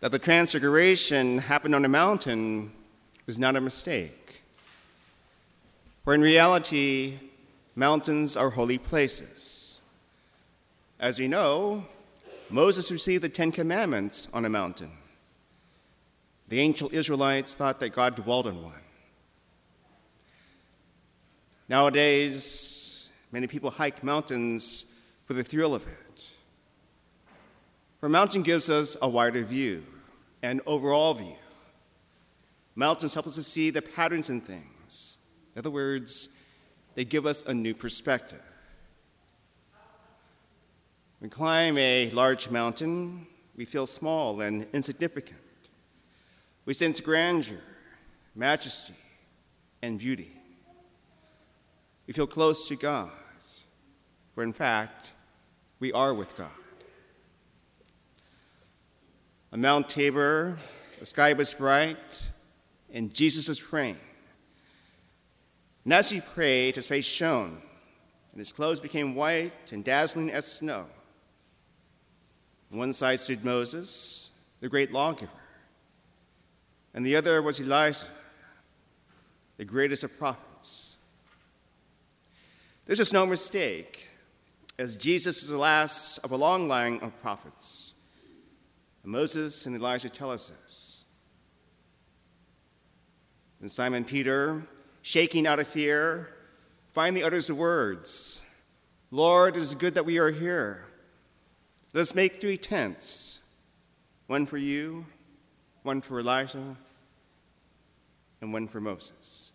That the transfiguration happened on a mountain is not a mistake. For in reality, mountains are holy places. As we know, Moses received the Ten Commandments on a mountain. The ancient Israelites thought that God dwelled on one. Nowadays, many people hike mountains for the thrill of it. For mountain gives us a wider view, an overall view. Mountains help us to see the patterns in things. In other words, they give us a new perspective. When we climb a large mountain, we feel small and insignificant. We sense grandeur, majesty, and beauty. We feel close to God, for in fact, we are with God. On Mount Tabor, the sky was bright, and Jesus was praying. And as he prayed, his face shone, and his clothes became white and dazzling as snow. On one side stood Moses, the great lawgiver, and the other was Elijah, the greatest of prophets. There's no mistake, as Jesus is the last of a long line of prophets. And Moses and Elijah tell us this. And Simon Peter, shaking out of fear, finally utters the words Lord, it is good that we are here. Let us make three tents one for you, one for Elijah, and one for Moses.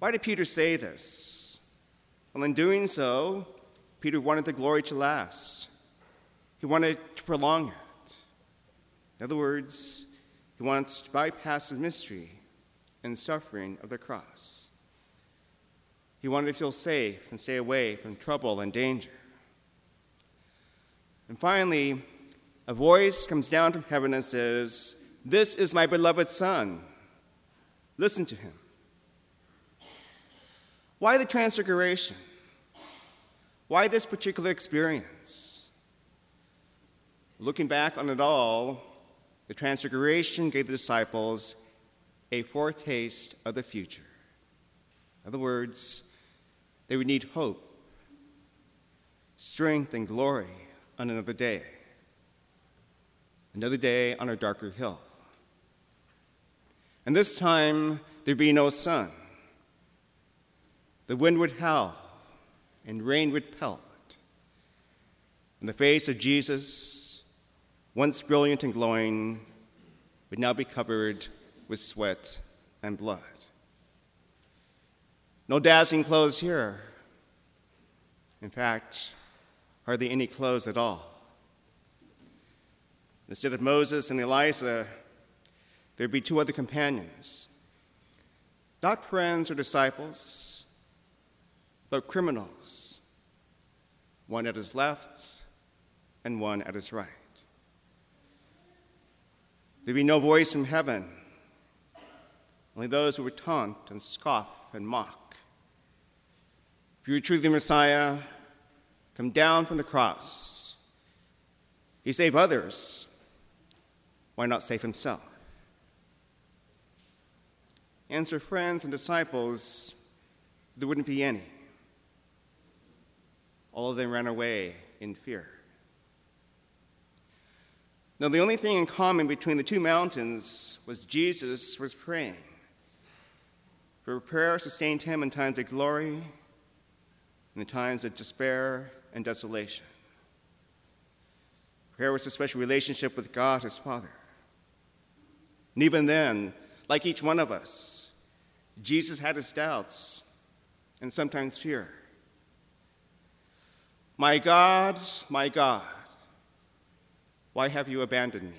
Why did Peter say this? Well, in doing so, Peter wanted the glory to last. He wanted to prolong it. In other words, he wants to bypass the mystery and suffering of the cross. He wanted to feel safe and stay away from trouble and danger. And finally, a voice comes down from heaven and says, This is my beloved Son. Listen to him. Why the transfiguration? Why this particular experience? Looking back on it all, the transfiguration gave the disciples a foretaste of the future. In other words, they would need hope, strength, and glory on another day, another day on a darker hill. And this time, there'd be no sun. The wind would howl, and rain would pelt. And the face of Jesus, once brilliant and glowing, would now be covered with sweat and blood. No dazzling clothes here. In fact, hardly any clothes at all. Instead of Moses and Elijah, there'd be two other companions, not friends or disciples, but criminals, one at his left and one at his right. There'd be no voice from heaven, only those who would taunt and scoff and mock. If you were truly Messiah, come down from the cross. He saved others. Why not save himself? Answer friends and disciples, there wouldn't be any. All of them ran away in fear. Now, the only thing in common between the two mountains was Jesus was praying. For prayer sustained him in times of glory and in times of despair and desolation. Prayer was a special relationship with God, his Father. And even then, like each one of us, Jesus had his doubts and sometimes fear. My God, my God, why have you abandoned me?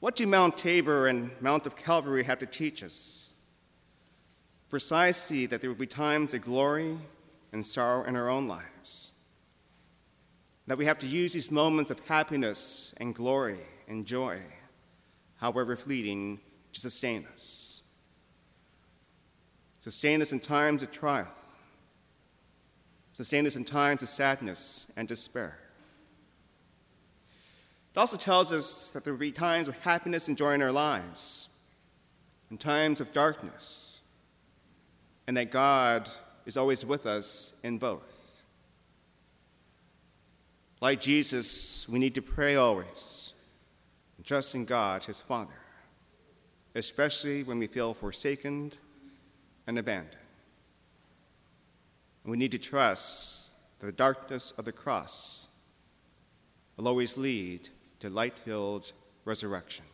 What do Mount Tabor and Mount of Calvary have to teach us? precisely that there will be times of glory and sorrow in our own lives. That we have to use these moments of happiness and glory and joy, however fleeting, to sustain us. Sustain us in times of trial. Sustain us in times of sadness and despair. It also tells us that there will be times of happiness and joy in our lives, and times of darkness, and that God is always with us in both. Like Jesus, we need to pray always and trust in God, his Father, especially when we feel forsaken and abandoned. And we need to trust that the darkness of the cross will always lead to light filled resurrection.